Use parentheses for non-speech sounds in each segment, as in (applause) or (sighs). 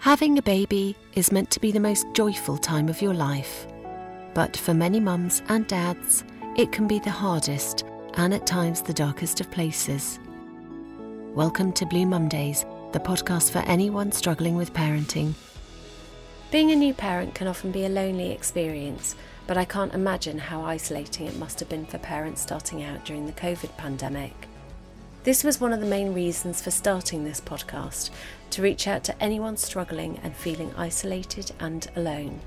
Having a baby is meant to be the most joyful time of your life. But for many mums and dads, it can be the hardest and at times the darkest of places. Welcome to Blue Mum Days, the podcast for anyone struggling with parenting. Being a new parent can often be a lonely experience, but I can't imagine how isolating it must have been for parents starting out during the COVID pandemic. This was one of the main reasons for starting this podcast to reach out to anyone struggling and feeling isolated and alone.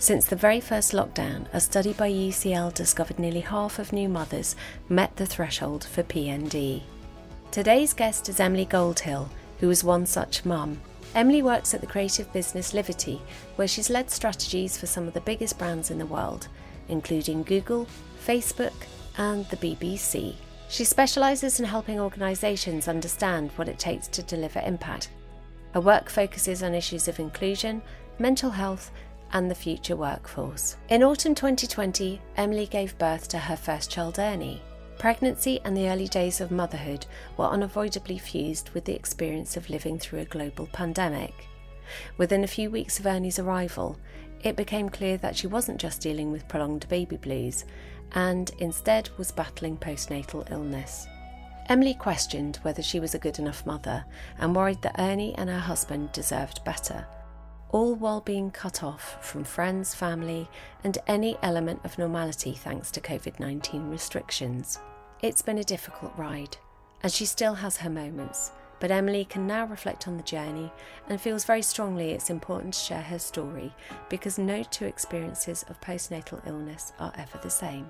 Since the very first lockdown, a study by UCL discovered nearly half of new mothers met the threshold for PND. Today's guest is Emily Goldhill, who is one such mum. Emily works at the creative business Livity, where she's led strategies for some of the biggest brands in the world, including Google, Facebook, and the BBC. She specialises in helping organisations understand what it takes to deliver impact. Her work focuses on issues of inclusion, mental health, and the future workforce. In autumn 2020, Emily gave birth to her first child, Ernie. Pregnancy and the early days of motherhood were unavoidably fused with the experience of living through a global pandemic. Within a few weeks of Ernie's arrival, it became clear that she wasn't just dealing with prolonged baby blues, and instead was battling postnatal illness. Emily questioned whether she was a good enough mother and worried that Ernie and her husband deserved better, all while being cut off from friends, family, and any element of normality thanks to COVID 19 restrictions. It's been a difficult ride, and she still has her moments, but Emily can now reflect on the journey and feels very strongly it's important to share her story because no two experiences of postnatal illness are ever the same.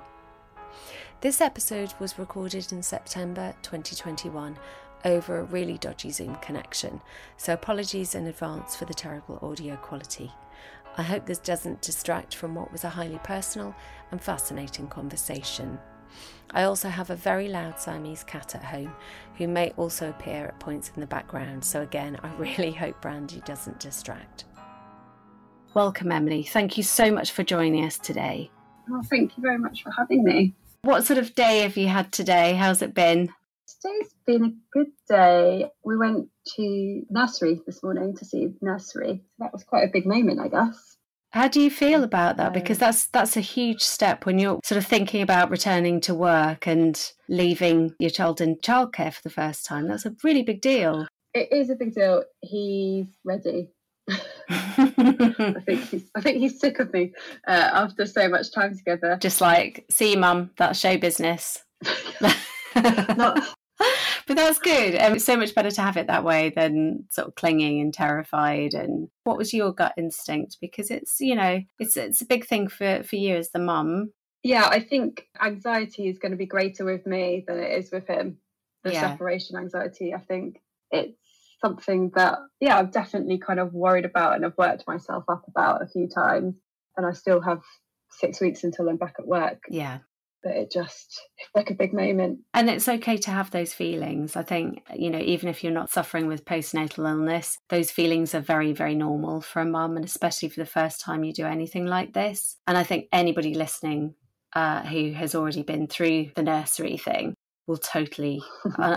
This episode was recorded in September 2021 over a really dodgy Zoom connection, so apologies in advance for the terrible audio quality. I hope this doesn't distract from what was a highly personal and fascinating conversation. I also have a very loud Siamese cat at home who may also appear at points in the background, so again, I (laughs) really hope Brandy doesn't distract. Welcome, Emily. Thank you so much for joining us today. Well, thank you very much for having me. What sort of day have you had today? How's it been? Today's been a good day. We went to nursery this morning to see nursery. That was quite a big moment, I guess. How do you feel about that? Because that's that's a huge step when you're sort of thinking about returning to work and leaving your child in childcare for the first time. That's a really big deal. It is a big deal. He's ready. (laughs) I think he's I think he's sick of me uh, after so much time together. Just like, see, mum, that's show business. (laughs) Not, (laughs) but that's good. Um, it's so much better to have it that way than sort of clinging and terrified. And what was your gut instinct? Because it's you know it's it's a big thing for for you as the mum. Yeah, I think anxiety is going to be greater with me than it is with him. The yeah. separation anxiety. I think it's something that yeah I've definitely kind of worried about and I've worked myself up about a few times. And I still have six weeks until I'm back at work. Yeah but it just it's like a big moment. And it's okay to have those feelings. I think, you know, even if you're not suffering with postnatal illness, those feelings are very, very normal for a mum, and especially for the first time you do anything like this. And I think anybody listening uh, who has already been through the nursery thing will totally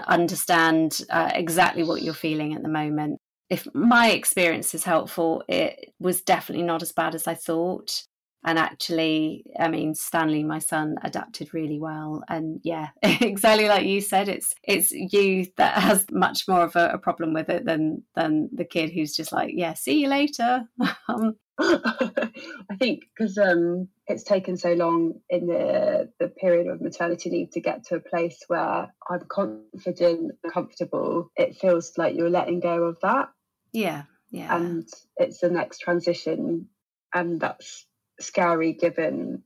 understand uh, exactly what you're feeling at the moment. If my experience is helpful, it was definitely not as bad as I thought. And actually i mean stanley my son adapted really well. And yeah (laughs) exactly like you said it's it's you that has much more of a, a problem with it than than the kid who's just like yeah see you later. (laughs) Um, (laughs) I think because um, it's taken so long in the the period of maternity leave to get to a place where I'm confident, comfortable. It feels like you're letting go of that. Yeah, yeah. And it's the next transition, and that's scary given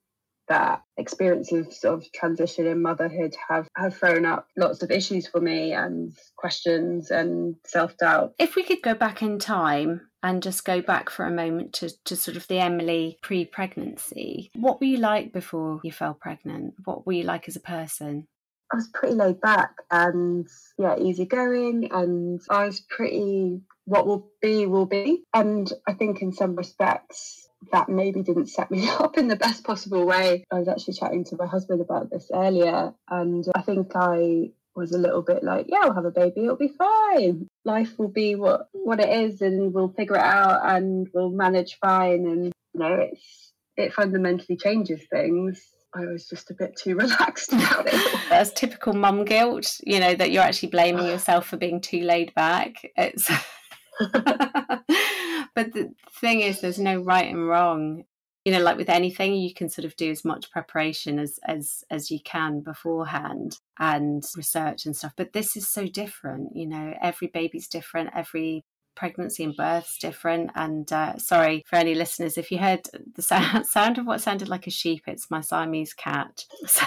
that experiences of transition in motherhood have, have thrown up lots of issues for me and questions and self doubt. If we could go back in time and just go back for a moment to, to sort of the Emily pre pregnancy, what were you like before you fell pregnant? What were you like as a person? I was pretty laid back and yeah, easygoing, and I was pretty what will be will be. And I think in some respects, that maybe didn't set me (laughs) up in the best possible way. I was actually chatting to my husband about this earlier, and I think I was a little bit like, yeah, I'll have a baby, it'll be fine. Life will be what what it is, and we'll figure it out, and we'll manage fine. And you know, it's it fundamentally changes things. I was just a bit too (laughs) relaxed about it. That's typical mum guilt, you know, that you're actually blaming yourself for being too laid back. It's (laughs) (laughs) but the thing is there's no right and wrong you know like with anything you can sort of do as much preparation as as as you can beforehand and research and stuff. But this is so different you know every baby's different every pregnancy and birth's different. And uh, sorry for any listeners if you heard the (laughs) sound, sound of what sounded like a sheep it's my siamese cat. (laughs)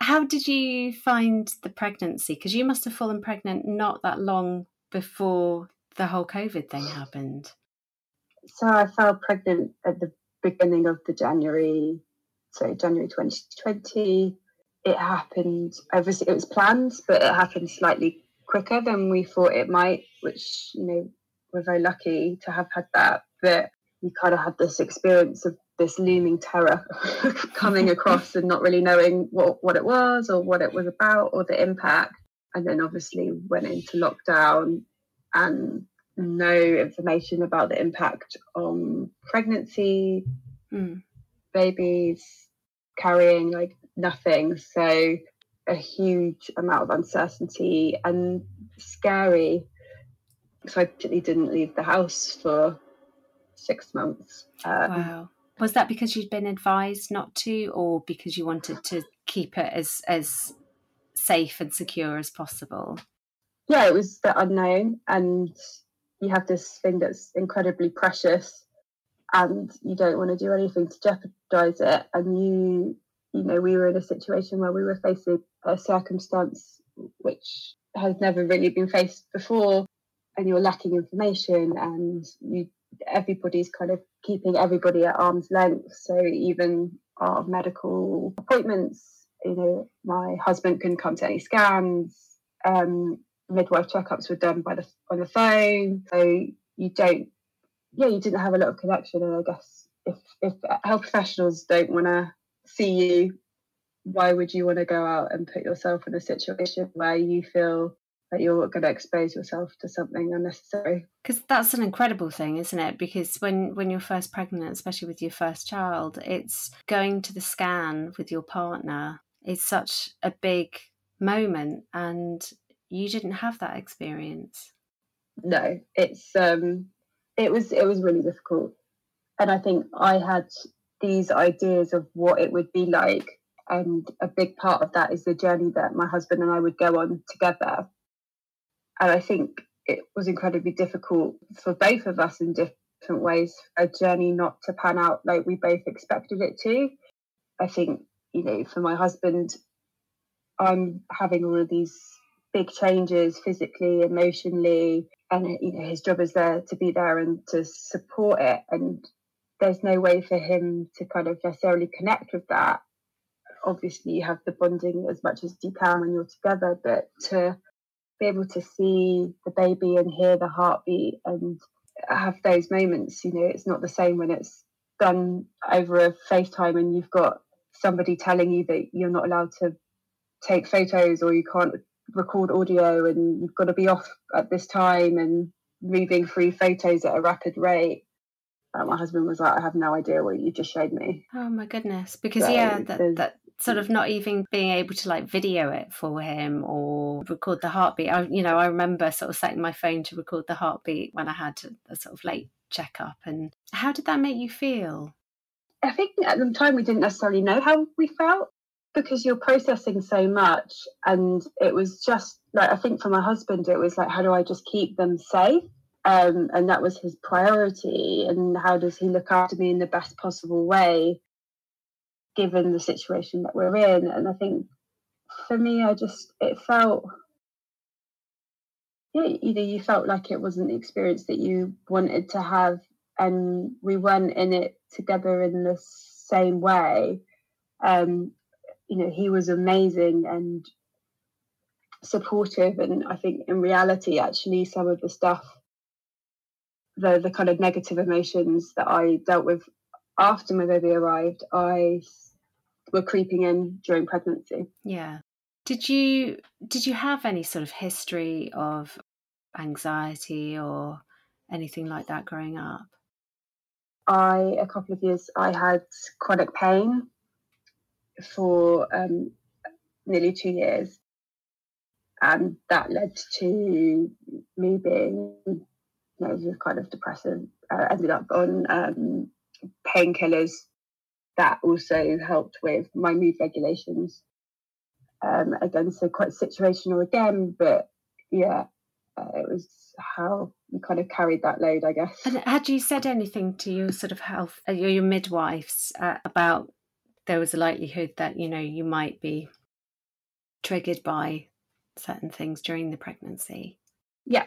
How did you find the pregnancy? Because you must have fallen pregnant not that long before the whole covid thing happened so I fell pregnant at the beginning of the January, so January 2020. It happened, obviously it was planned, but it happened slightly quicker than we thought it might, which, you know, we're very lucky to have had that. But we kind of had this experience of this looming terror (laughs) coming (laughs) across and not really knowing what, what it was or what it was about or the impact. And then obviously went into lockdown and no information about the impact on pregnancy, mm. babies, carrying, like nothing. So a huge amount of uncertainty and scary. So I actually didn't leave the house for six months. Um, wow. Was that because you'd been advised not to, or because you wanted to keep it as as safe and secure as possible? Yeah, it was the unknown, and you have this thing that's incredibly precious and you don't want to do anything to jeopardize it. And you you know we were in a situation where we were facing a circumstance which has never really been faced before and you're lacking information and you everybody's kind of keeping everybody at arm's length. So even our medical appointments you know my husband couldn't come to any scans um, midwife checkups were done by the on the phone, so you don't. Yeah, you didn't have a lot of connection, and I guess if if health professionals don't want to see you, why would you want to go out and put yourself in a situation where you feel that you're going to expose yourself to something unnecessary? Because that's an incredible thing isn't it? Because when when you're first pregnant especially with your first child it's going to the scan with your partner is such a big moment. And you didn't have that experience? No it's um it was it was really difficult. And i think i had these ideas of what it would be like and a big part of that is the journey that my husband and i would go on together. And i think it was incredibly difficult for both of us in different ways a journey not to pan out like we both expected it to. I think you know for my husband i'm having all of these big changes physically, emotionally, and you know his job is there to be there and to support it. And there's no way for him to kind of necessarily connect with that. Obviously, you have the bonding as much as you can when you're together, but to be able to see the baby and hear the heartbeat and have those moments, you know, it's not the same when it's done over a FaceTime and you've got somebody telling you that you're not allowed to take photos or you can't record audio and you've got to be off at this time and moving through photos at a rapid rate. Uh, my husband was like, I have no idea what you just showed me. Oh my goodness. Because, so yeah, that, that sort of not even being able to like video it for him or record the heartbeat. I, you know, I remember sort of setting my phone to record the heartbeat when I had a, a sort of late checkup. And how did that make you feel? I think at the time we didn't necessarily know how we felt because you're processing so much and it was just like i think for my husband it was like how do i just keep them safe? Um, and that was his priority and how does he look after me in the best possible way given the situation that we're in? And i think for me i just it felt yeah either you felt like it wasn't the experience that you wanted to have and we weren't in it together in the same way. Um, you know, he was amazing and supportive. And I think in reality, actually, some of the stuff, the the kind of negative emotions that I dealt with after my baby arrived, I were creeping in during pregnancy. Yeah. Did you did you have any sort of history of anxiety or anything like that growing up? I a couple of years I had chronic pain for um, nearly two years, and that led to me being you know kind of depressive. Uh, ended up on um, painkillers that also helped with my mood regulations. Um, again, so quite situational again, but yeah, uh, it was how you kind of carried that load, I guess. And had you said anything to your sort of health, uh, your, your midwives uh, about there was a likelihood that you know you might be triggered by certain things during the pregnancy? Yeah.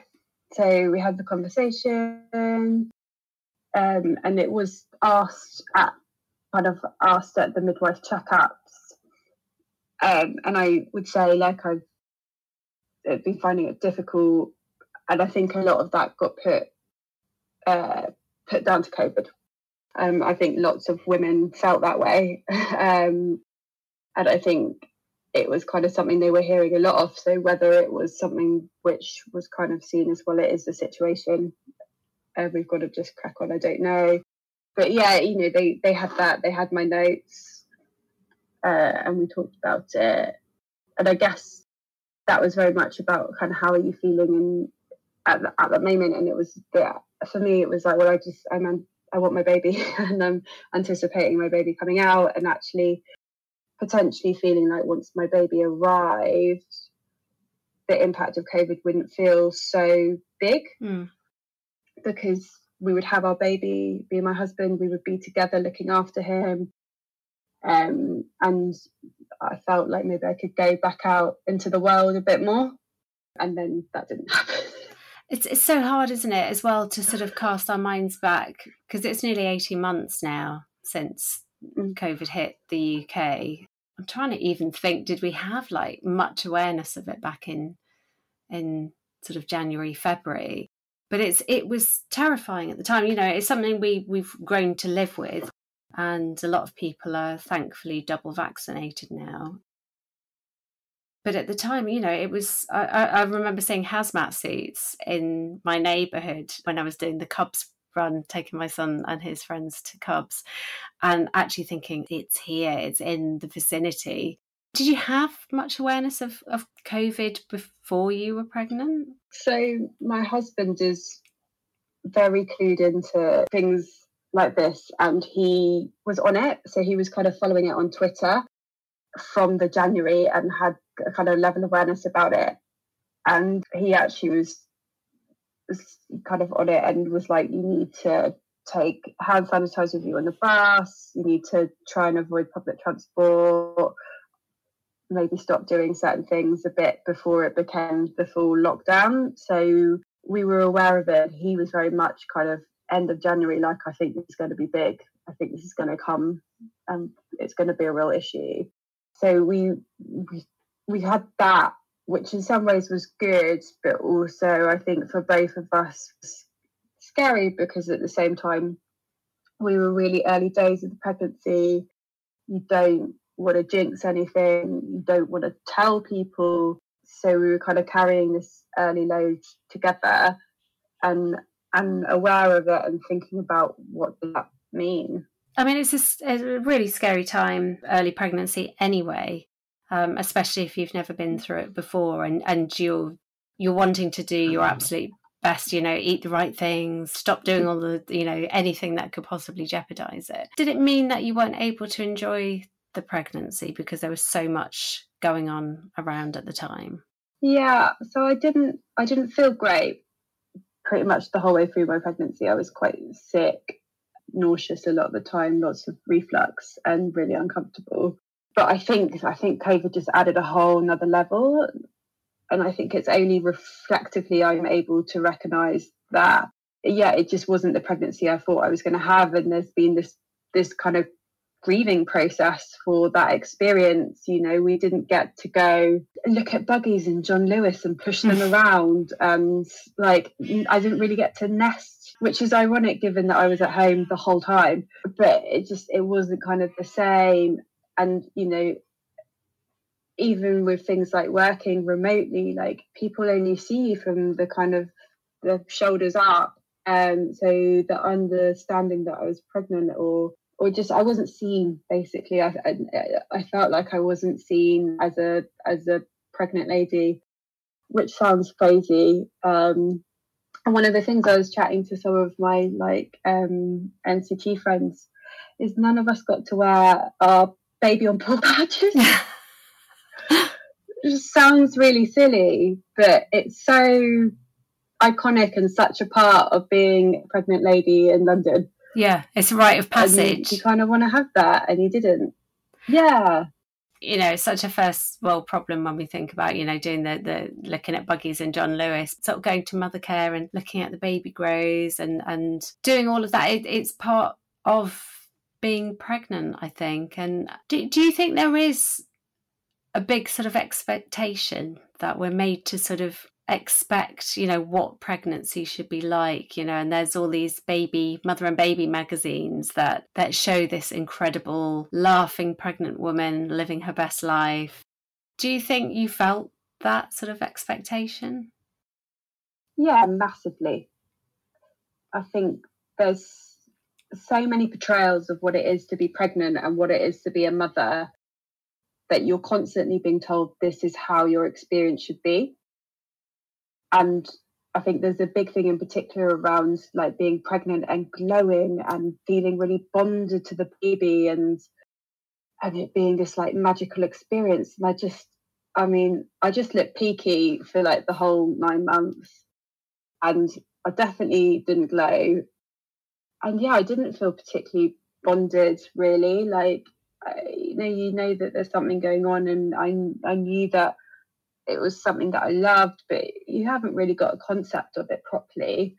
So we had the conversation, um, and it was asked at kind of asked at the midwife checkups. Um, and I would say, like, I've been finding it difficult, and I think a lot of that got put uh, put down to COVID. Um, I think lots of women felt that way, (laughs) um, and I think it was kind of something they were hearing a lot of. So whether it was something which was kind of seen as well, it is the situation. Uh, we've got to just crack on. I don't know but yeah, you know, they they had that. They had my notes, uh, and we talked about it. And I guess that was very much about kind of how are you feeling and at the, at moment. And it was that for me, it was like, well, I just I'm I want my baby, (laughs) and I'm anticipating my baby coming out, and actually potentially feeling like once my baby arrived, the impact of COVID wouldn't feel so big mm. because we would have our baby, be my husband, we would be together looking after him. Um, and I felt like maybe I could go back out into the world a bit more. And then that didn't (laughs) happen. It's, it's so hard, isn't it, as well, to sort of cast our minds back because it's nearly 18 months now since. COVID hit the UK. I'm trying to even think, did we have like much awareness of it back in in sort of January, February? but it's it was terrifying at the time you know it's something we we've grown to live with and a lot of people are thankfully double vaccinated now but at the time you know it was i, I remember seeing hazmat suits in my neighborhood when i was doing the cubs run taking my son and his friends to cubs and actually thinking it's here it's in the vicinity did you have much awareness of, of COVID before you were pregnant? So, my husband is very clued into things like this, and he was on it. So, he was kind of following it on Twitter from the January and had kind of level of awareness about it. And he actually was, was kind of on it and was like, you need to take hand sanitizer with you on the bus, you need to try and avoid public transport maybe stop doing certain things a bit before it became the full lockdown. So we were aware of it. He was very much kind of end of January, like, I think this is going to be big. I think this is going to come and it's going to be a real issue. So we, we, we had that, which in some ways was good, but also I think for both of us scary because at the same time we were really early days of the pregnancy. You don't want to jinx anything, you don't want to tell people. So we were kind of carrying this early load together and and aware of it and thinking about what does that mean. I mean, it's a, a really scary time, early pregnancy, anyway. Um, especially if you've never been through it before, and and you're you're wanting to do your absolute best. You know, eat the right things, stop doing all the you know anything that could possibly jeopardize it. Did it mean that you weren't able to enjoy the pregnancy because there was so much going on around at the time? Yeah, so I didn't I didn't feel great pretty much the whole way through my pregnancy. I was quite sick, nauseous a lot of the time, lots of reflux and really uncomfortable. But I think I think COVID just added a whole another level. And I think it's only reflectively I'm able to recognize that yeah, it just wasn't the pregnancy I thought I was going to have. And there's been this this kind of grieving process for that experience. You know, we didn't get to go look at buggies and John Lewis and push them (laughs) around. And like, I didn't really get to nest, which is ironic given that I was at home the whole time. But it just, it wasn't kind of the same. And you know even with things like working remotely like people only see you from the kind of the shoulders up um so the understanding that i was pregnant or or just i wasn't seen basically. I, I, I felt like i wasn't seen as a as a pregnant lady which sounds crazy. Um and one of the things i was chatting to some of my like um nct friends is none of us got to wear our baby on pull badges (laughs) it sounds really silly but it's so iconic and such a part of being a pregnant lady in london yeah, it's a rite of passage. You, you kind of want to have that, and you didn't. Yeah. You know, it's such a first world problem when we think about, you know, doing the, the looking at buggies and John Lewis, sort of going to Mothercare and looking at the baby grows and and doing all of that. It, it's part of being pregnant, I think. And do, do you think there is a big sort of expectation that we're made to sort of expect you know what pregnancy should be like you know and there's all these baby mother and baby magazines that that show this incredible laughing pregnant woman living her best life. Do you think you felt that sort of expectation? Yeah massively. I think there's so many portrayals of what it is to be pregnant and what it is to be a mother that you're constantly being told this is how your experience should be and I think there's a big thing in particular around like being pregnant and glowing and feeling really bonded to the baby and and it being this like magical experience. And I just I mean, I just looked peaky for like the whole nine months. And I definitely didn't glow. And yeah, I didn't feel particularly bonded really. Like I, you know, you know that there's something going on and I I knew that it was something that I loved, but you haven't really got a concept of it properly.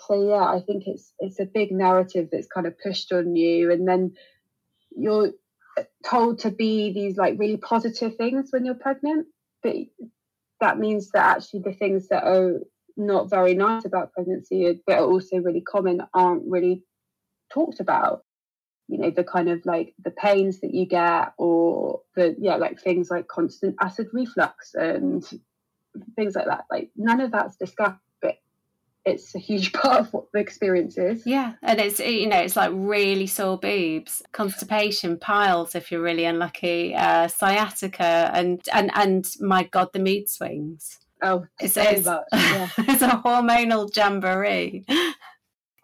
So yeah, I think it's it's a big narrative that's kind of pushed on you, and then you're told to be these like really positive things when you're pregnant, but that means that actually the things that are not very nice about pregnancy, but are also really common, aren't really talked about. You know the kind of like the pains that you get or the yeah like things like constant acid reflux and things like that. Like none of that's discussed but it's a huge (laughs) part of what the experience is. Yeah and it's you know it's like really sore boobs constipation piles if you're really unlucky uh, sciatica and and and my god the mood swings oh it's, it's, much, yeah. (laughs) it's a hormonal jamboree.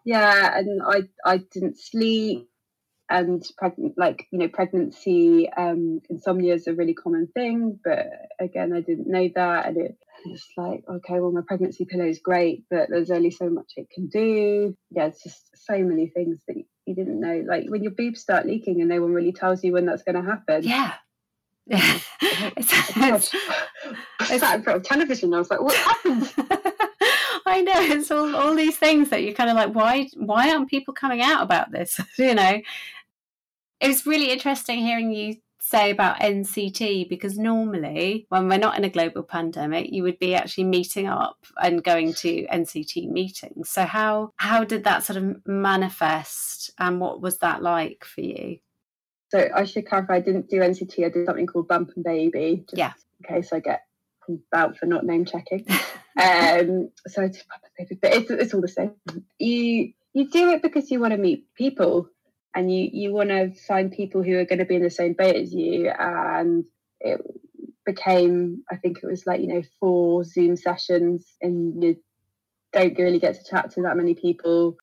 Yeah and i i didn't sleep and pregnant like you know pregnancy um, insomnia is a really common thing but again i didn't know that and it, it's like okay well my pregnancy pillow is great but there's only so much it can do. Yeah it's just so many things that you didn't know like when your boobs start leaking and no one really tells you when that's going to happen. Yeah. (laughs) It's, it's, I sat in front of television. I was like, "What happened?" (laughs) I know it's all, all these things that you're kind of like, why why aren't people coming out about this? (laughs) you know, it was really interesting hearing you say about NCT because normally when we're not in a global pandemic you would be actually meeting up and going to NCT meetings so how how did that sort of manifest and what was that like for you so I should clarify I didn't do NCT I did something called Bump and Baby yeah in case I get out for not name checking. (laughs) Um so I did Bump and Baby but it's, it's all the same. You you do it because you want to meet people and you you want to find people who are going to be in the same boat as you. And it became i think it was like you know four zoom sessions and you don't really get to chat to that many people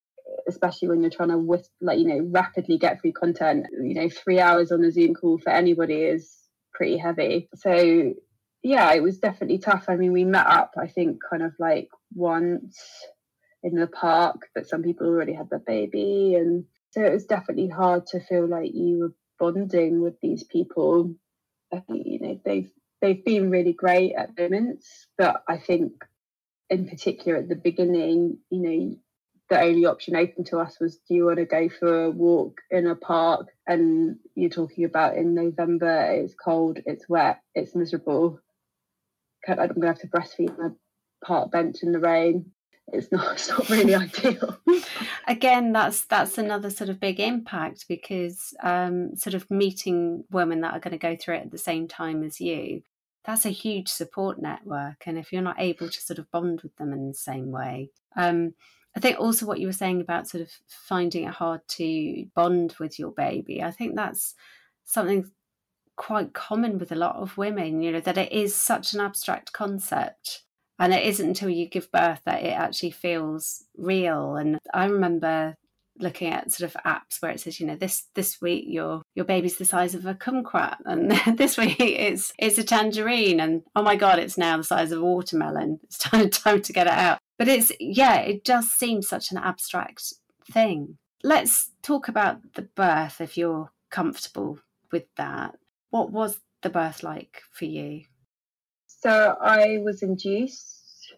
especially when you're trying to whisk, like you know rapidly get through content. You know three hours on a zoom call for anybody is pretty heavy. So yeah it was definitely tough i mean we met up i think kind of like once in the park but some people already had their baby and so it was definitely hard to feel like you were bonding with these people. You know, they've they've been really great at moments, but I think in particular at the beginning, you know, the only option open to us was do you want to go for a walk in a park and you're talking about in November it's cold, it's wet, it's miserable. I'm gonna have to breastfeed my park bench in the rain. it's not (laughs) it's not really ideal (laughs) again that's that's another sort of big impact because um, sort of meeting women that are going to go through it at the same time as you that's a huge support network and if you're not able to sort of bond with them in the same way um, i think also what you were saying about sort of finding it hard to bond with your baby i think that's something quite common with a lot of women you know that it is such an abstract concept. And it isn't until you give birth that it actually feels real. And i remember looking at sort of apps where it says you know this this week your your baby's the size of a kumquat and (laughs) this week it's it's a tangerine and oh my god it's now the size of a watermelon. It's time (laughs) time to get it out. But it's yeah it does seem such an abstract thing. Let's talk about the birth if you're comfortable with that what was the birth like for you so I was induced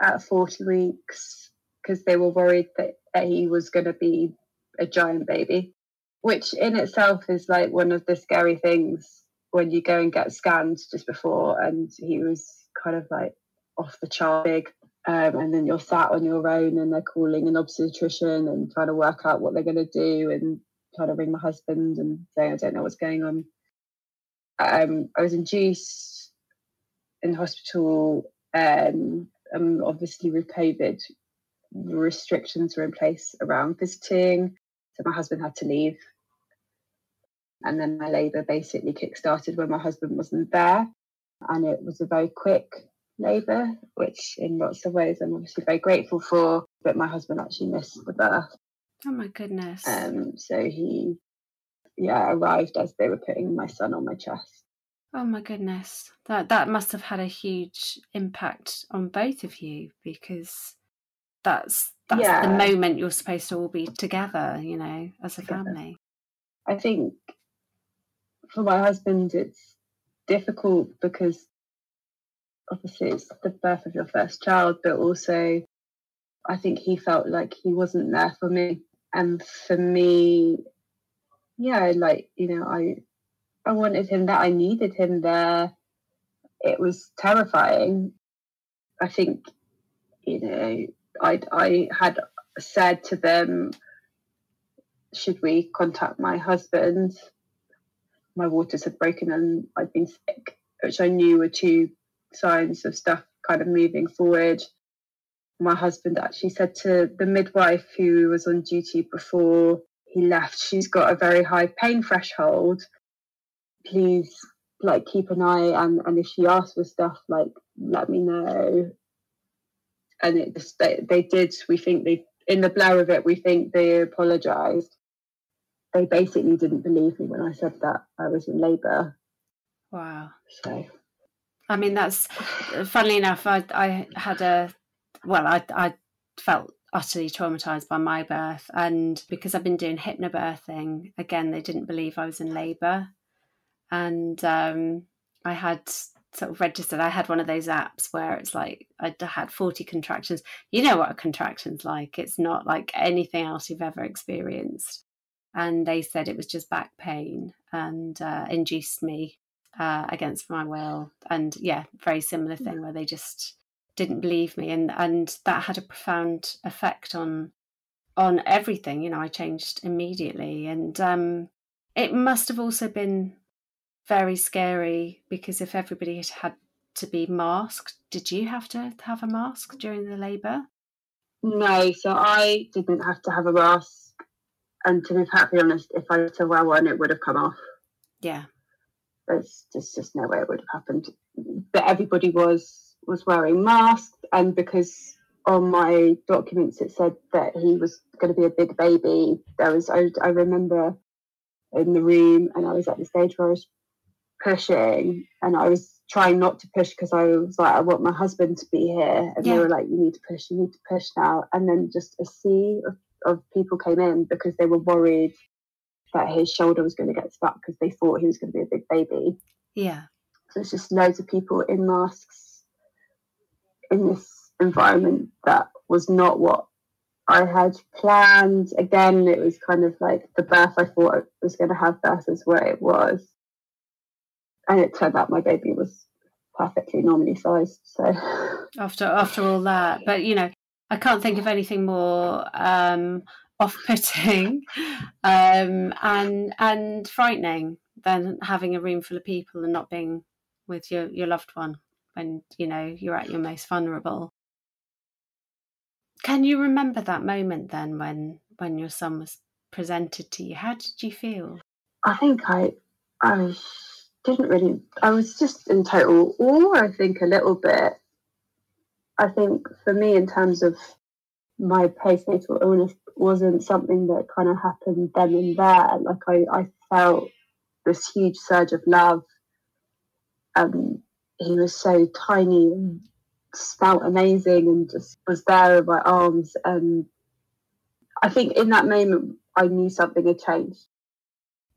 at 40 weeks because they were worried that, that he was going to be a giant baby, which in itself is like one of the scary things when you go and get scanned just before. And he was kind of like off the chart big. Um, and then you're sat on your own and they're calling an obstetrician and trying to work out what they're going to do and trying to ring my husband and saying, I don't know what's going on. Um, I was induced in hospital, um, um, obviously with COVID, restrictions were in place around visiting. So my husband had to leave. And then my labour basically kick-started when my husband wasn't there. And it was a very quick labour, which in lots of ways I'm obviously very grateful for. But my husband actually missed the birth. Oh my goodness. Um, so he, yeah, arrived as they were putting my son on my chest. Oh my goodness. That that must have had a huge impact on both of you because that's that's yeah. the moment you're supposed to all be together, you know, as a family. I think for my husband it's difficult because obviously it's the birth of your first child, but also I think he felt like he wasn't there for me. And for me, yeah, like, you know, I I wanted him there. I needed him there. It was terrifying. I think, you know, I I had said to them, should we contact my husband? My waters had broken and I'd been sick, which I knew were two signs of stuff kind of moving forward. My husband actually said to the midwife who was on duty before he left, she's got a very high pain threshold. Please like keep an eye and and if she asks for stuff like let me know. And it just they, they did we think they in the blur of it we think they apologized. They basically didn't believe me when i said that i was in labor wow. So. I mean that's funnily enough i i had a well i i felt utterly traumatized by my birth and because i've been doing hypnobirthing again they didn't believe i was in labor and um, I had sort of registered. I had one of those apps where it's like I had 40 contractions. You know what a contraction's like. It's not like anything else you've ever experienced. And they said it was just back pain and uh, induced me uh, against my will. And yeah, very similar thing where they just didn't believe me, and and that had a profound effect on on everything. You know, I changed immediately, and um, it must have also been very scary because if everybody had had to be masked, did you have to have a mask during the labour? No, so I didn't have to have a mask. And to be perfectly honest, if I had to wear one, it would have come off. Yeah. There's just, just no way it would have happened. But everybody was was wearing masks, and because on my documents it said that he was going to be a big baby, there was I, I remember in the room, and I was at the stage where I was pushing and I was trying not to push because I was like, I want my husband to be here. And yeah. they were like, you need to push, you need to push now. And then just a sea of, of people came in because they were worried that his shoulder was going to get stuck because they thought he was going to be a big baby. Yeah. So it's just loads of people in masks in this environment that was not what I had planned. Again, it was kind of like the birth I thought I was going to have versus where it was and it turned out my baby was perfectly normally sized. So after after all that, but you know, I can't think of anything more um, off-putting (laughs) um, and and frightening than having a room full of people and not being with your your loved one when you know you're at your most vulnerable. Can you remember that moment then when when your son was presented to you? How did you feel? I think I I didn't really I was just in total awe, I think a little bit. I think for me in terms of my postnatal illness wasn't something that kind of happened then and there. Like I, I felt this huge surge of love. Um, he was so tiny and smelt amazing and just was there in my arms. And I think in that moment, I knew something had changed.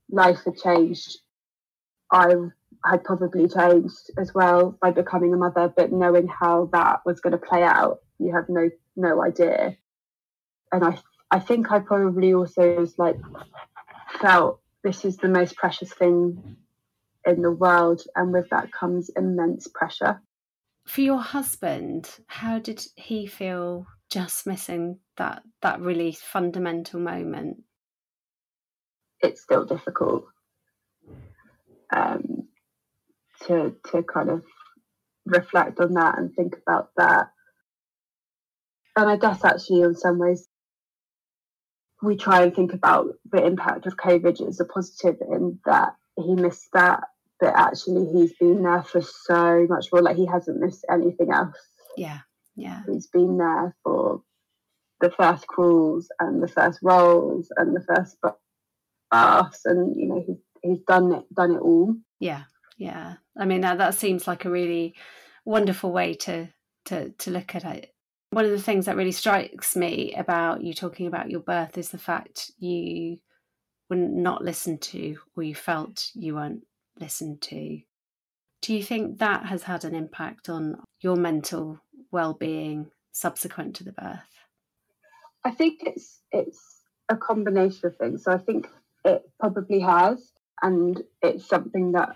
Life had changed. I had probably changed as well by becoming a mother, but knowing how that was going to play out, you have no no idea. And I I think I probably also was like felt this is the most precious thing in the world, and with that comes immense pressure. For your husband, how did he feel just missing that that really fundamental moment? It's still difficult um, to to kind of reflect on that and think about that. And I guess actually, in some ways, we try and think about the impact of COVID as a positive in that he missed that, but actually he's been there for so much more. Like he hasn't missed anything else. Yeah, yeah. He's been there for the first crawls and the first rolls and the first baths, and you know he's he's done it done it all. Yeah, yeah. I mean that that seems like a really wonderful way to to to look at it one of the things that really strikes me about you talking about your birth is the fact you were not listened to or you felt you weren't listened to. Do you think that has had an impact on your mental well-being subsequent to the birth? I think it's it's a combination of things. So I think it probably has, and it's something that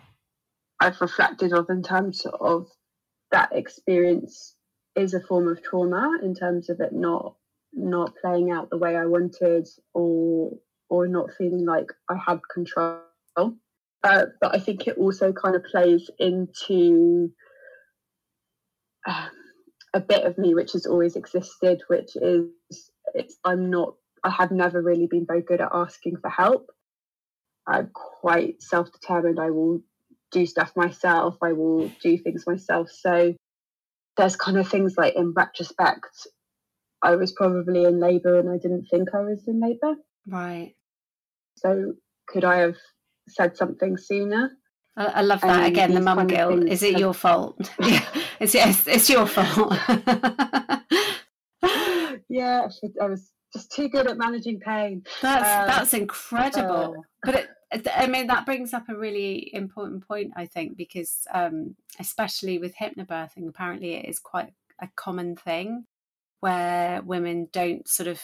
I've reflected on in terms of that experience is a form of trauma in terms of it not not playing out the way I wanted or or not feeling like I had control. Uh, but I think it also kind of plays into um, a bit of me which has always existed, which is it's I'm not I have never really been very good at asking for help. I'm quite self-determined. I will do stuff myself. I will do things myself. So there's kind of things like in retrospect, I was probably in labour and I didn't think I was in labour. Right. So could I have said something sooner? I, love that. Again, the mum guilt. Is it your fault? (laughs) yeah, it's, it's, it's your fault. (laughs) yeah, I was just too good at managing pain. That's um, that's incredible. Uh, but it, I mean, that brings up a really important point, I think, because um, especially with hypnobirthing, apparently it is quite a common thing where women don't sort of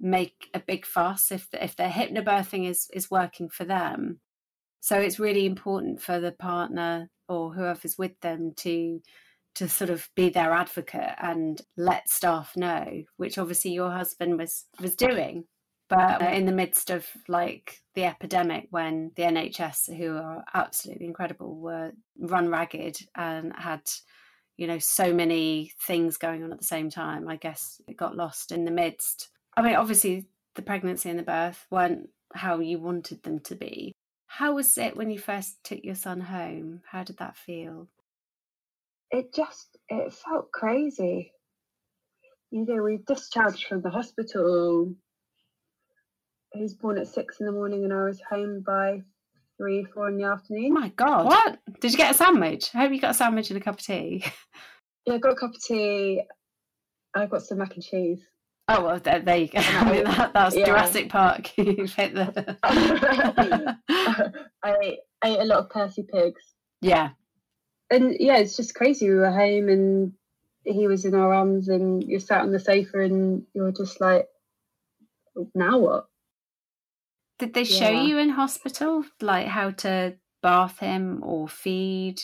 make a big fuss if if their hypnobirthing is is working for them. So it's really important for the partner or whoever's with them to to sort of be their advocate and let staff know, which obviously your husband was was doing but in the midst of like the epidemic when the NHS, who are absolutely incredible, were run ragged and had, you know, so many things going on at the same time, I guess it got lost in the midst. I mean, obviously, the pregnancy and the birth weren't how you wanted them to be. How was it when you first took your son home? How did that feel? It just it felt crazy. You know, we discharged from the hospital he was born at six in the morning and I was home by three, four in the afternoon. Oh my God. What? Did you get a sandwich? I hope you got a sandwich and a cup of tea. (laughs) Yeah, I got a cup of tea. I got some mac and cheese. Oh well, there, there you go. (laughs) I mean, that, that's yeah. Jurassic Park. (laughs) you hit the. (laughs) I ate a lot of Percy pigs. Yeah. And yeah, it's just crazy. We were home and he was in our arms, and you're sat on the sofa, and you're just like, now what? Did they show yeah. you in hospital like how to bath him or feed?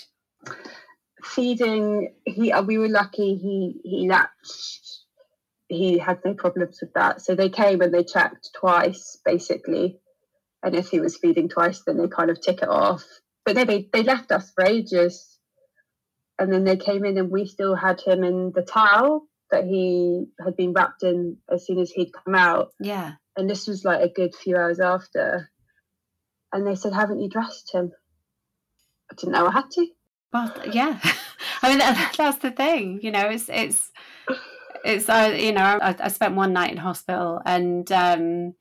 Feeding, he we were lucky. He he latched he had no problems with that. So they came and they checked twice, basically. And if he was feeding twice, then they kind of tick it off. But they, they left us for ages. And then they came in and we still had him in the towel that he had been wrapped in as soon as he'd come out. Yeah. And this was like a good few hours after. And they said, Haven't you dressed him? I didn't know I had to. Well, yeah. (laughs) I mean, that, that's the thing, you know, it's, it's, it's, uh, you know, I, I spent one night in hospital and, um,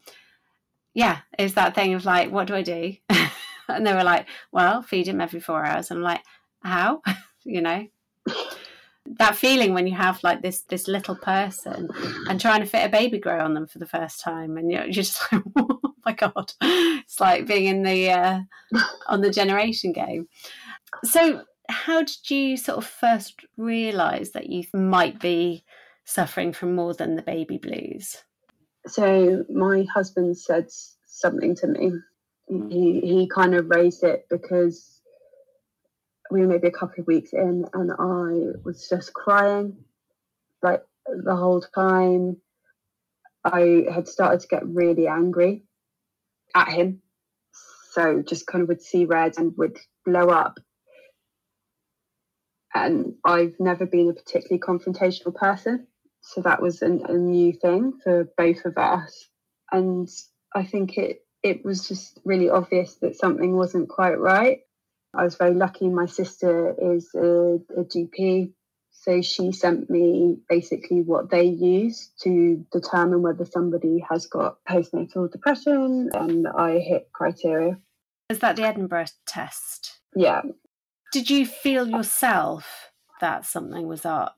yeah, it's that thing of like, what do I do? (laughs) and they were like, well, feed him every four hours. And I'm like, how? (laughs) you know, that feeling when you have like this this little person and trying to fit a baby grow on them for the first time, and you're, (laughs) you're just like, oh my god, it's like being in the uh, on the generation game. So, how did you sort of first realise that you might be suffering from more than the baby blues? So, my husband said something to me. Mm. He he kind of raised it because we were maybe a couple of weeks in and I was just crying like the whole time. I had started to get really angry at him. So just kind of would see red and would blow up. And I've never been a particularly confrontational person. So that was an, a new thing for both of us. And I think it it was just really obvious that something wasn't quite right. I was very lucky. My sister is a, a GP, so she sent me basically what they use to determine whether somebody has got postnatal depression, and I hit criteria. Is that the Edinburgh test? Yeah. Did you feel yourself that something was up?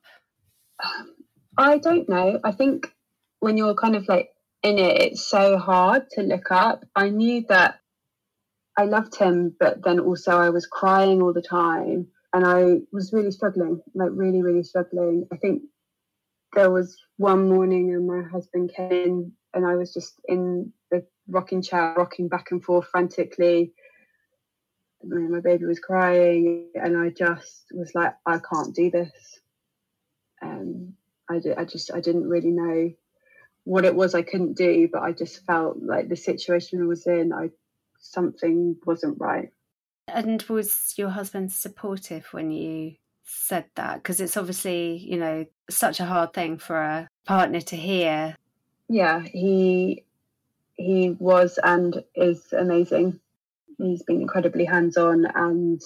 (sighs) I don't know. I think when you're kind of like in it, it's so hard to look up. I knew that I loved him, but then also I was crying all the time and I was really struggling, like really, really struggling. I think there was one morning and my husband came in and I was just in the rocking chair, rocking back and forth frantically. My baby was crying and I just was like, I can't do this. Um, I, just, I didn't really know what it was I couldn't do, but I just felt like the situation I was in, I something wasn't right. And was your husband supportive when you said that? Because it's obviously, you know, such a hard thing for a partner to hear. Yeah, he he was and is amazing. He's been incredibly hands on, and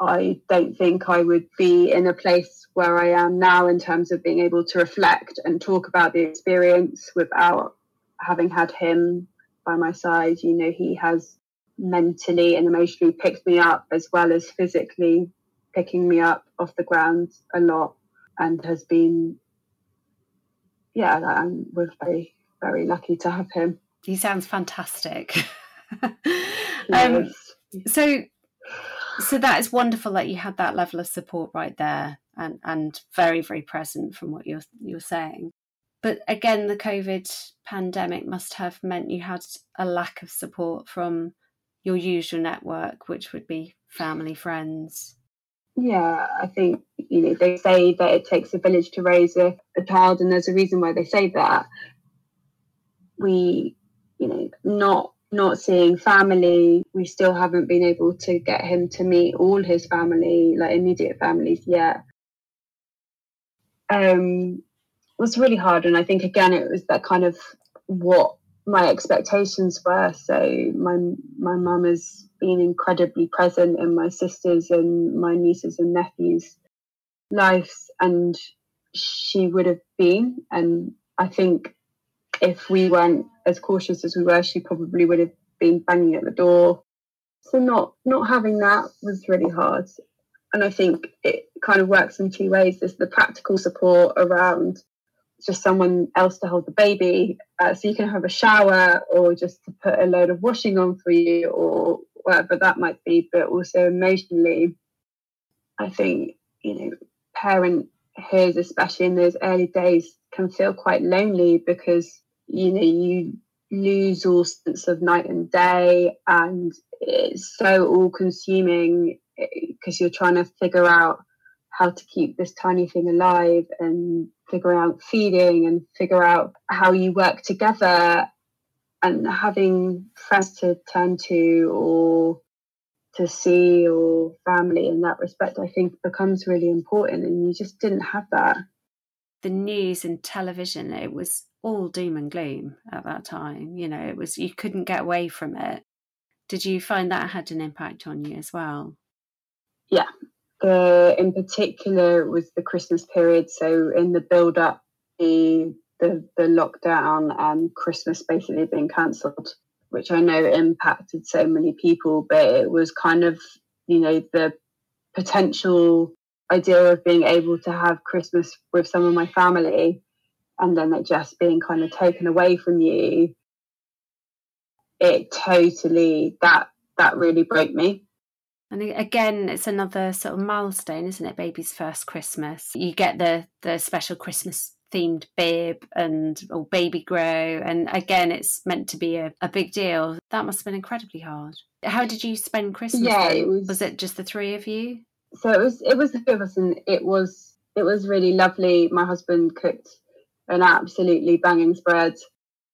I don't think I would be in a place where I am now in terms of being able to reflect and talk about the experience without having had him by my side. You know, he has mentally and emotionally picked me up as well as physically picking me up off the ground a lot and has been yeah I'm, we're very very lucky to have him. He sounds fantastic. (laughs) Um, so so that is wonderful that you had that level of support right there and and very very present from what you're you're saying but again the covid pandemic must have meant you had a lack of support from your usual network, which would be family, friends? Yeah, I think you know they say that it takes a village to raise a, a child, and there's a reason why they say that. We, you know, not not seeing family, we still haven't been able to get him to meet all his family, like immediate families yet. Um, it was really hard, and I think again it was that kind of what my expectations were. So my my mum has been incredibly present in my sisters and my nieces and nephews' lives, and she would have been. And I think if we weren't as cautious as we were, she probably would have been banging at the door. So not not having that was really hard. And I think it kind of works in two ways. There's the practical support around just someone else to hold the baby uh, so you can have a shower or just to put a load of washing on for you or whatever that might be but also emotionally i think you know parenthood especially in those early days can feel quite lonely because you know you lose all sense of night and day and it's so all consuming because eh, you're trying to figure out how to keep this tiny thing alive and figure out feeding and figure out how you work together and having friends to turn to or to see or family in that respect i think becomes really important and you just didn't have that. The news and television it was all doom and gloom at that time you know it was you couldn't get away from it. Did you find that had an impact on you as well? Yeah. The in particular was the christmas period. So in the build up the the, the lockdown and christmas basically being cancelled which i know impacted so many people but it was kind of you know the potential idea of being able to have christmas with some of my family and then it just being kind of taken away from you it totally that that really broke me and again, it's another sort of milestone, isn't it? Baby's first Christmas. You get the the special Christmas themed bib and or baby grow, and again, it's meant to be a, a big deal. That must have been incredibly hard. How did you spend Christmas? Yeah, it was, was it just the three of you? So it was it was the two of us, and it was it was really lovely. My husband cooked an absolutely banging spread.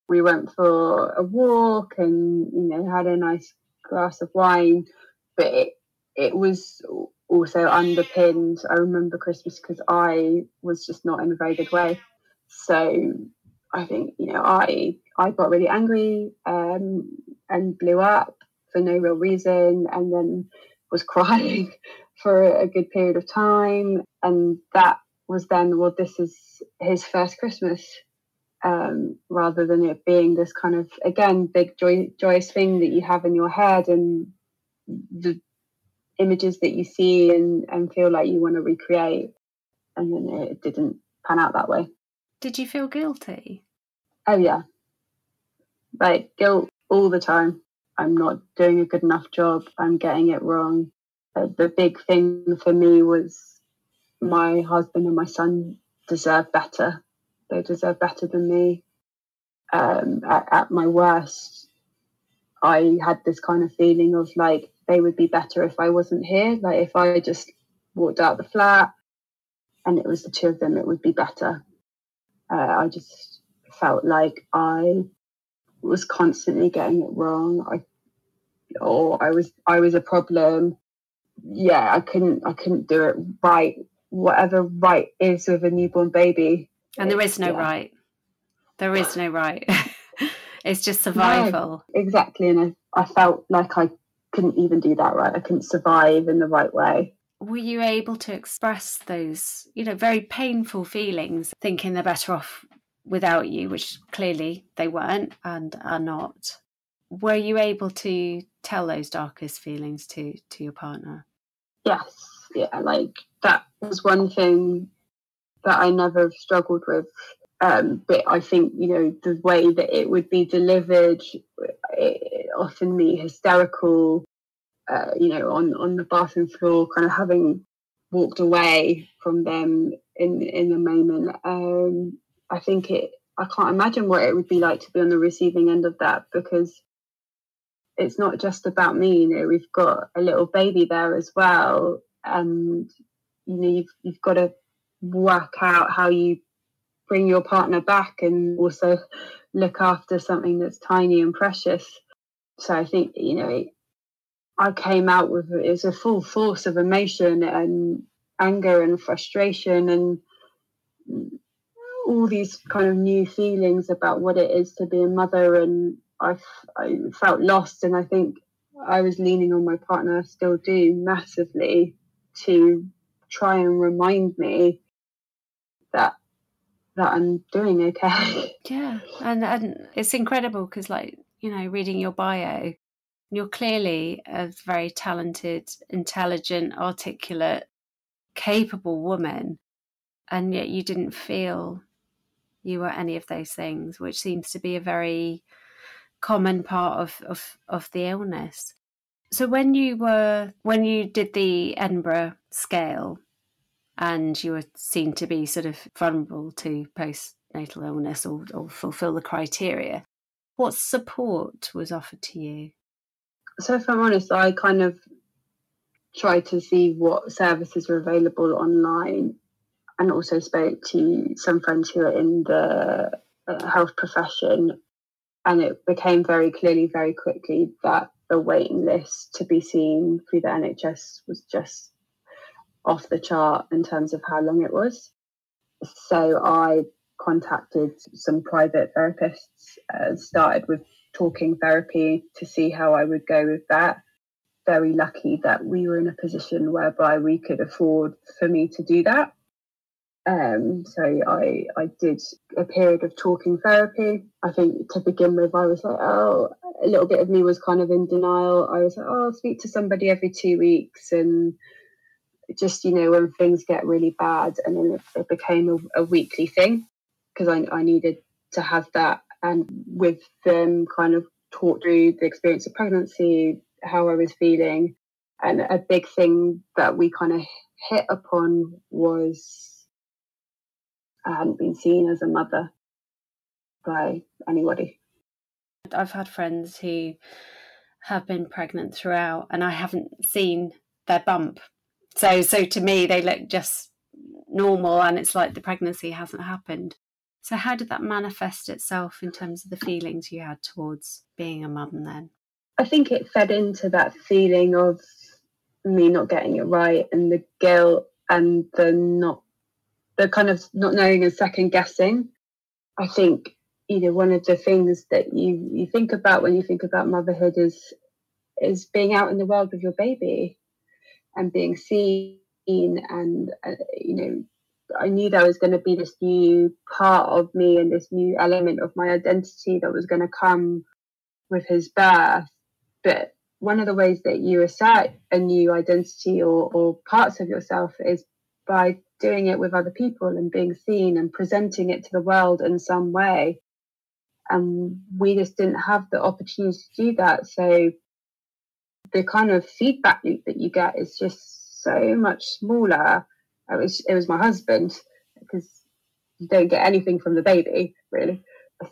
We went for a walk and you know had a nice glass of wine, but it, it was also underpinned. I remember Christmas because I was just not in a very good way. So I think you know I I got really angry um, and blew up for no real reason, and then was (laughs) crying for a good period of time, and that was then well this is his first Christmas. Um, rather than it being this kind of again big joy, joyous thing that you have in your head and the images that you see and, and feel like you want to recreate. And then it didn't pan out that way. Did you feel guilty? Oh, yeah. Like guilt all the time. I'm not doing a good enough job. I'm getting it wrong. Uh, the big thing for me was my husband and my son deserve better. They deserve better than me. Um, at, at my worst, I had this kind of feeling of like they would be better if I wasn't here. Like if I just walked out the flat and it was the two of them, it would be better. Uh, I just felt like I was constantly getting it wrong. I or I was I was a problem. Yeah, I couldn't I couldn't do it right. Whatever right is with a newborn baby. And there is no yeah. right. There is no right. (laughs) it's just survival. No, exactly. And I, I felt like I couldn't even do that right. I couldn't survive in the right way. Were you able to express those, you know, very painful feelings, thinking they're better off without you, which clearly they weren't and are not? Were you able to tell those darkest feelings to to your partner? Yes, yeah, like that was one thing that I never struggled with um, but I think you know the way that it would be delivered, it, often me hysterical, uh, you know, on on the bathroom floor, kind of having walked away from them in in the moment. Um, I think it. I can't imagine what it would be like to be on the receiving end of that because it's not just about me. You know, we've got a little baby there as well, and you know, you've you've got to work out how you bring your partner back and also look after something that's tiny and precious. So I think, you know, I came out with it as a full force of emotion and anger and frustration and all these kind of new feelings about what it is to be a mother. And I, I felt lost. And I think I was leaning on my partner, I still do massively, to try and remind me that that I'm doing okay. (laughs) Yeah, and and it's incredible because, like you know, reading your bio, you're clearly a very talented, intelligent, articulate, capable woman, and yet you didn't feel you were any of those things, which seems to be a very common part of of, of the illness. So when you were when you did the Edinburgh scale, and you were seen to be sort of vulnerable to postnatal illness or, or fulfill the criteria, what support was offered to you? So, if I'm honest, I kind of tried to see what services were available online and also spoke to some friends who are in the uh, health profession. And it became very clearly, very quickly, that the waiting list to be seen through the NHS was just off the chart in terms of how long it was. So I contacted some private therapists, uh, started with talking therapy to see how I would go with that. Very lucky that we were in a position whereby we could afford for me to do that. Um, so I I did a period of talking therapy. I think to begin with, I was like, oh, a little bit of me was kind of in denial. I was like, oh, I'll speak to somebody every two weeks, and just you know when things get really bad, and then it, it became a, a weekly thing because I I needed to have that, and with them kind of talk through the experience of pregnancy, how I was feeling, and a big thing that we kind of hit upon was I hadn't been seen as a mother by anybody. I've had friends who have been pregnant throughout and I haven't seen their bump. So so to me they look just normal and it's like the pregnancy hasn't happened. So how did that manifest itself in terms of the feelings you had towards being a mum then? I think it fed into that feeling of me not getting it right and the guilt and the not the kind of not knowing and second guessing. I think you know one of the things that you you think about when you think about motherhood is is being out in the world with your baby and being seen and uh, you know I knew there was going to be this new part of me and this new element of my identity that was going to come with his birth. But one of the ways that you assert a new identity or, or parts of yourself is by doing it with other people and being seen and presenting it to the world in some way. And we just didn't have the opportunity to do that. So the kind of feedback loop that you get is just so much smaller. Uh, it was it was my husband because you don't get anything from the baby really.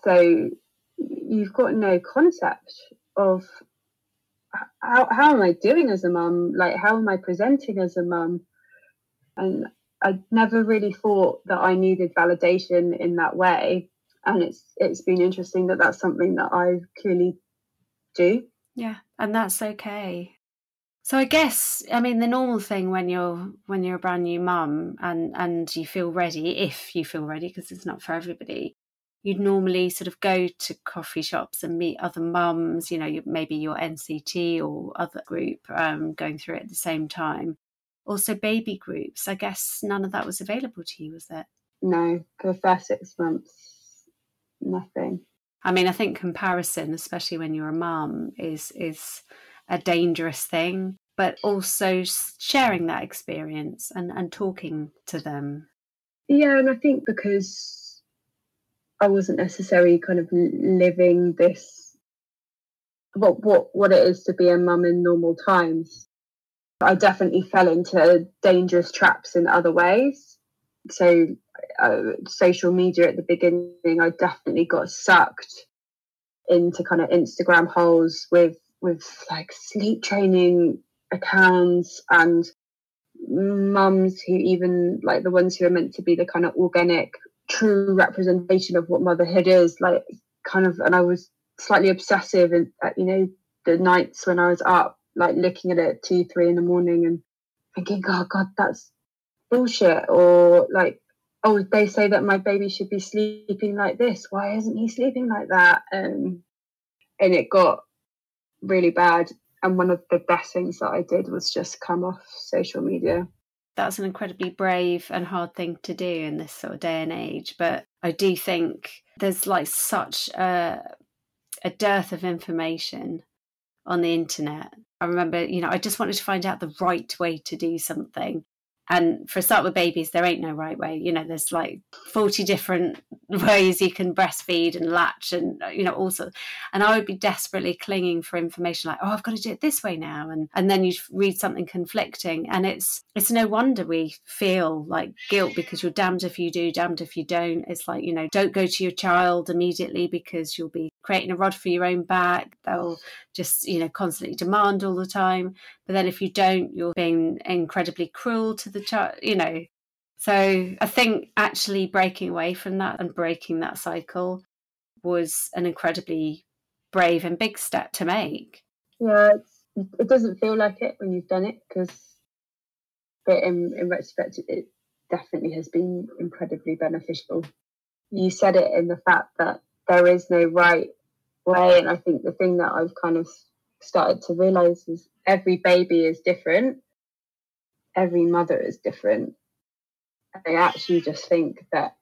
So you've got no concept of how how am I doing as a mum? Like how am I presenting as a mum? And I never really thought that I needed validation in that way, and it's it's been interesting that that's something that I clearly do. Yeah, and that's okay. So I guess I mean the normal thing when you're when you're a brand new mum and and you feel ready, if you feel ready, because it's not for everybody, you'd normally sort of go to coffee shops and meet other mums, you know, maybe your NCT or other group um, going through it at the same time also baby groups. I guess none of that was available to you, was it No, for the first six months, nothing. I mean, I think comparison, especially when you're a mum, is is a dangerous thing. But also sharing that experience and, and talking to them. Yeah, and I think because I wasn't necessarily kind of living this what what what it is to be a mum in normal times. I definitely fell into dangerous traps in other ways. So, uh, social media at the beginning, I definitely got sucked into kind of Instagram holes with with like sleep training accounts and mums who even like the ones who are meant to be the kind of organic true representation of what motherhood is like kind of and i was slightly obsessive and uh, you know the nights when i was up like looking at it two, three in the morning and thinking, oh God, that's bullshit. Or like, oh, they say that my baby should be sleeping like this. Why isn't he sleeping like that? Um, and it got really bad. And one of the best things that I did was just come off social media. That's an incredibly brave and hard thing to do in this sort of day and age. But I do think there's like such a, a dearth of information on the internet I remember, you know, I just wanted to find out the right way to do something. And for a start with babies, there ain't no right way. You know, there's like 40 different (laughs) ways you can breastfeed and latch and, you know, also. And I would be desperately clinging for information like, oh, I've got to do it this way now. And, and then you read something conflicting. And it's, it's no wonder we feel like guilt because you're damned if you do, damned if you don't. It's like, you know, don't go to your child immediately because you'll be creating a rod for your own back. They'll just, you know, constantly demand all the time. But then if you don't, you're being incredibly cruel to the child, you know. So I think actually breaking away from that and breaking that cycle was an incredibly brave and big step to make. Yeah, it doesn't feel like it when you've done it because, but in, in retrospect, it definitely has been incredibly beneficial. You said it in the fact that there is no right way. And I think the thing that I've kind of started to realize is every baby is different, every mother is different. And I actually just think that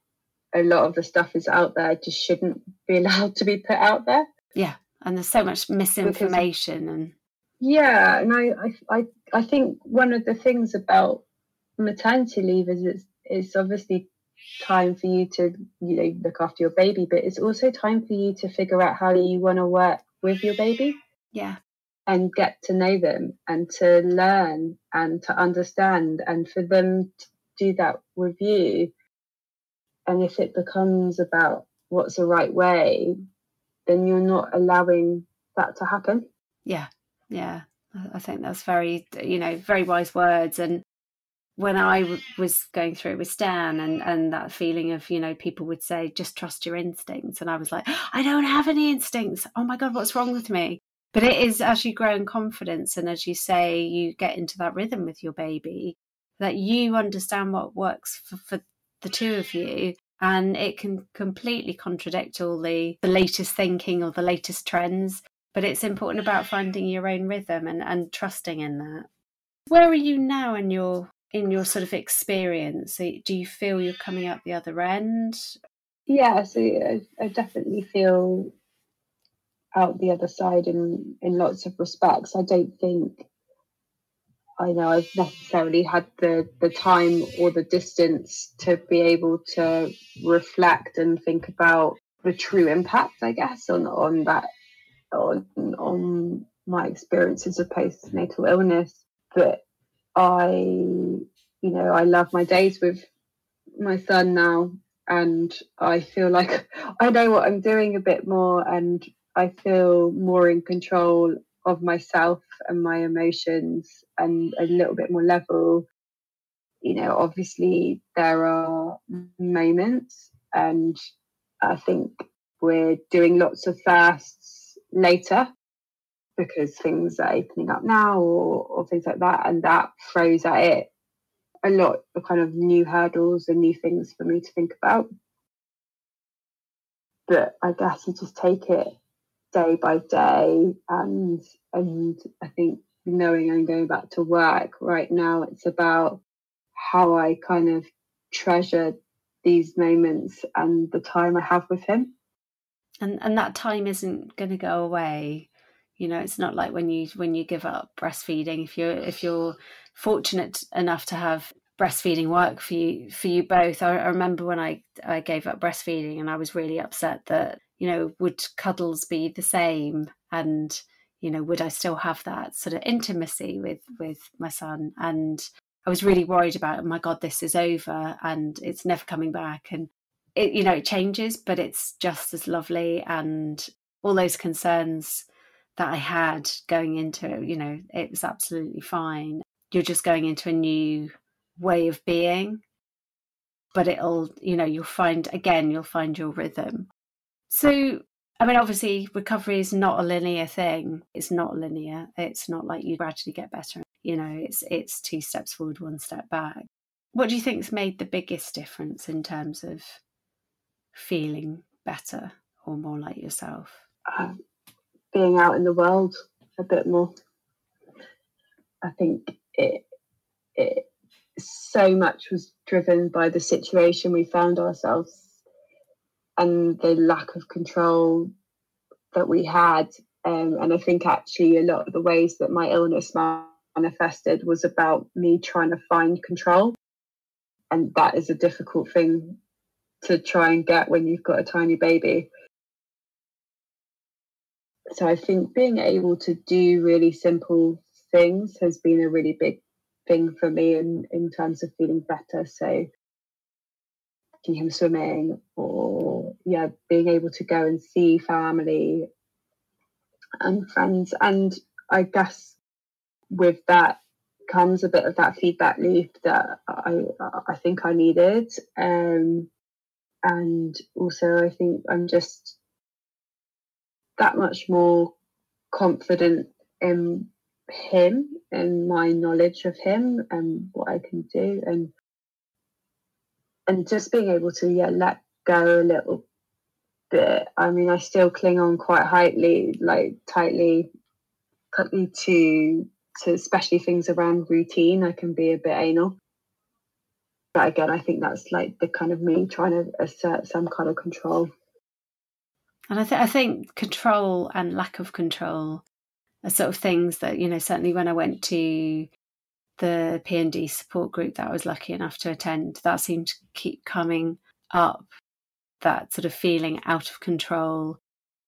a lot of the stuff is out there just shouldn't be (laughs) allowed to be put out there. Yeah, and there's so much misinformation because, and yeah, and I, I I I think one of the things about maternity leave is it's, it's obviously time for you to you know look after your baby but it's also time for you to figure out how you want to work with your baby. Yeah. And get to know them and to learn and to understand and for them to do that with you. And if it becomes about what's the right way then you're not allowing that to happen. Yeah. Yeah. I think that's very you know very wise words and when I w- was going through it with Stan and, and that feeling of, you know, people would say, just trust your instincts. And I was like, I don't have any instincts. Oh my God, what's wrong with me? But it is as you grow in confidence and as you say, you get into that rhythm with your baby, that you understand what works for, for the two of you. And it can completely contradict all the, the latest thinking or the latest trends. But it's important about finding your own rhythm and, and trusting in that. Where are you now in your in your sort of experience? Do you feel you're coming out the other end? Yeah, so I, I definitely feel out the other side in in lots of respects. I don't think I know I've necessarily had the the time or the distance to be able to reflect and think about the true impact, I guess, on on that on on my experiences of postnatal illness. But I, you know, I love my days with my son now, and I feel like (laughs) I know what I'm doing a bit more, and I feel more in control of myself and my emotions, and a little bit more level. You know, obviously there are moments, and I think we're doing lots of fasts later because things are opening up now or, or things like that. And that throws at it a lot of kind of new hurdles and new things for me to think about. But I guess you just take it day by day and and I think knowing I'm going back to work right now, it's about how I kind of treasure these moments and the time I have with him. And and that time isn't going to go away you know it's not like when you when you give up breastfeeding if you're if you're fortunate enough to have breastfeeding work for you for you both. I, I, remember when i i gave up breastfeeding and i was really upset that you know would cuddles be the same? And you know would i still have that sort of intimacy with with my son? And i was really worried about oh my god this is over and it's never coming back. And it you know it changes but it's just as lovely. And all those concerns that I had going into it, you know, it was absolutely fine. You're just going into a new way of being, but it'll, you know, you'll find, again, you'll find your rhythm. So, I mean, obviously, recovery is not a linear thing. It's not linear. It's not like you gradually get better. You know, it's it's two steps forward, one step back. What do you think's made the biggest difference in terms of feeling better or more like yourself? Um, being out in the world a bit more. I think it it so much was driven by the situation we found ourselves and the lack of control that we had. Um, and I think actually a lot of the ways that my illness manifested was about me trying to find control. And that is a difficult thing to try and get when you've got a tiny baby so I think being able to do really simple things has been a really big thing for me in, in terms of feeling better. So taking him swimming or, yeah, being able to go and see family and friends. And I guess with that comes a bit of that feedback loop that I I think I needed. Um, and also I think I'm just that much more confident in him and my knowledge of him and what I can do and and just being able to yeah let go a little bit. I mean I still cling on quite tightly like tightly tightly to to especially things around routine. I can be a bit anal. But again, I think that's like the kind of me trying to assert some kind of control. And I, th- I think control and lack of control are sort of things that, you know, certainly when I went to the PND support group that I was lucky enough to attend, that seemed to keep coming up. That sort of feeling out of control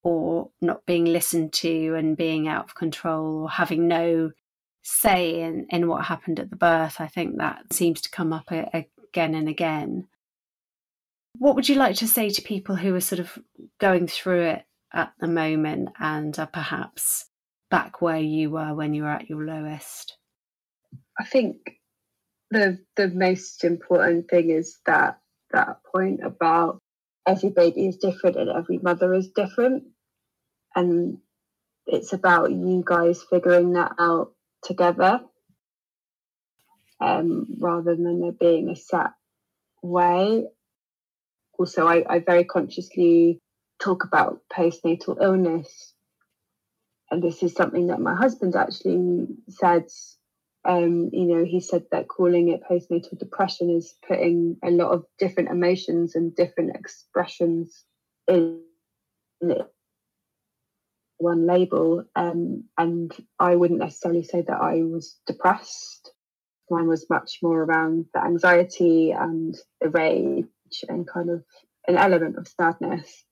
or not being listened to and being out of control or having no say in, in what happened at the birth. I think that seems to come up again and again. What would you like to say to people who are sort of going through it at the moment and are perhaps back where you were when you were at your lowest? I think the the most important thing is that that point about every baby is different and every mother is different and it's about you guys figuring that out together um, rather than there being a set way. Also, I, I very consciously talk about postnatal illness. And this is something that my husband actually said. Um, you know, he said that calling it postnatal depression is putting a lot of different emotions and different expressions in, one label. Um, and I wouldn't necessarily say that I was depressed. Mine was much more around the anxiety and the rage and kind of an element of sadness.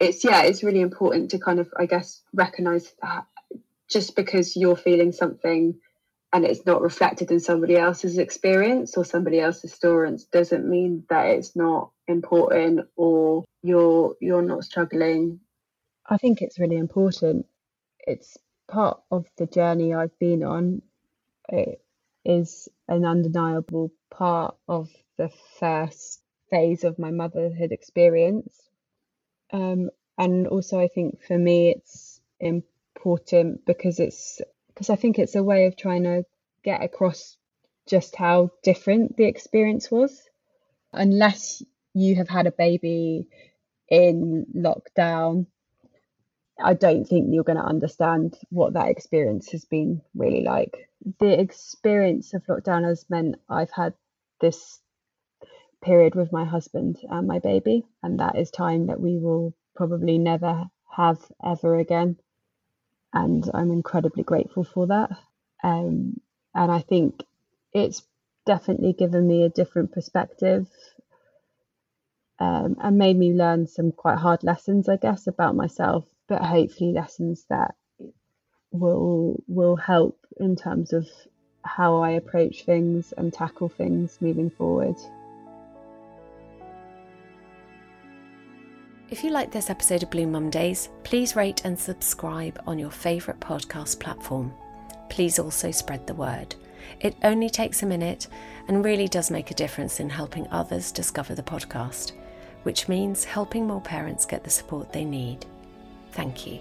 It's, yeah, it's really important to kind of, I guess, recognize that just because you're feeling something and it's not reflected in somebody else's experience or somebody else's stories doesn't mean that it's not important or you're you're not struggling I think it's really important. It's part of the journey I've been on. It is an undeniable part of the first phase of my motherhood experience. Um, and also, I think for me, it's important because it's because I think it's a way of trying to get across just how different the experience was. Unless you have had a baby in lockdown I don't think you're going to understand what that experience has been really like. The experience of lockdown has meant I've had this period with my husband and my baby, and that is time that we will probably never have ever again. And I'm incredibly grateful for that. Um, and I think it's definitely given me a different perspective um, and made me learn some quite hard lessons, I guess, about myself but hopefully lessons that will will help in terms of how I approach things and tackle things moving forward. If you like this episode of Blue Mum Days, please rate and subscribe on your favourite podcast platform. Please also spread the word. It only takes a minute and really does make a difference in helping others discover the podcast, which means helping more parents get the support they need. Thank you.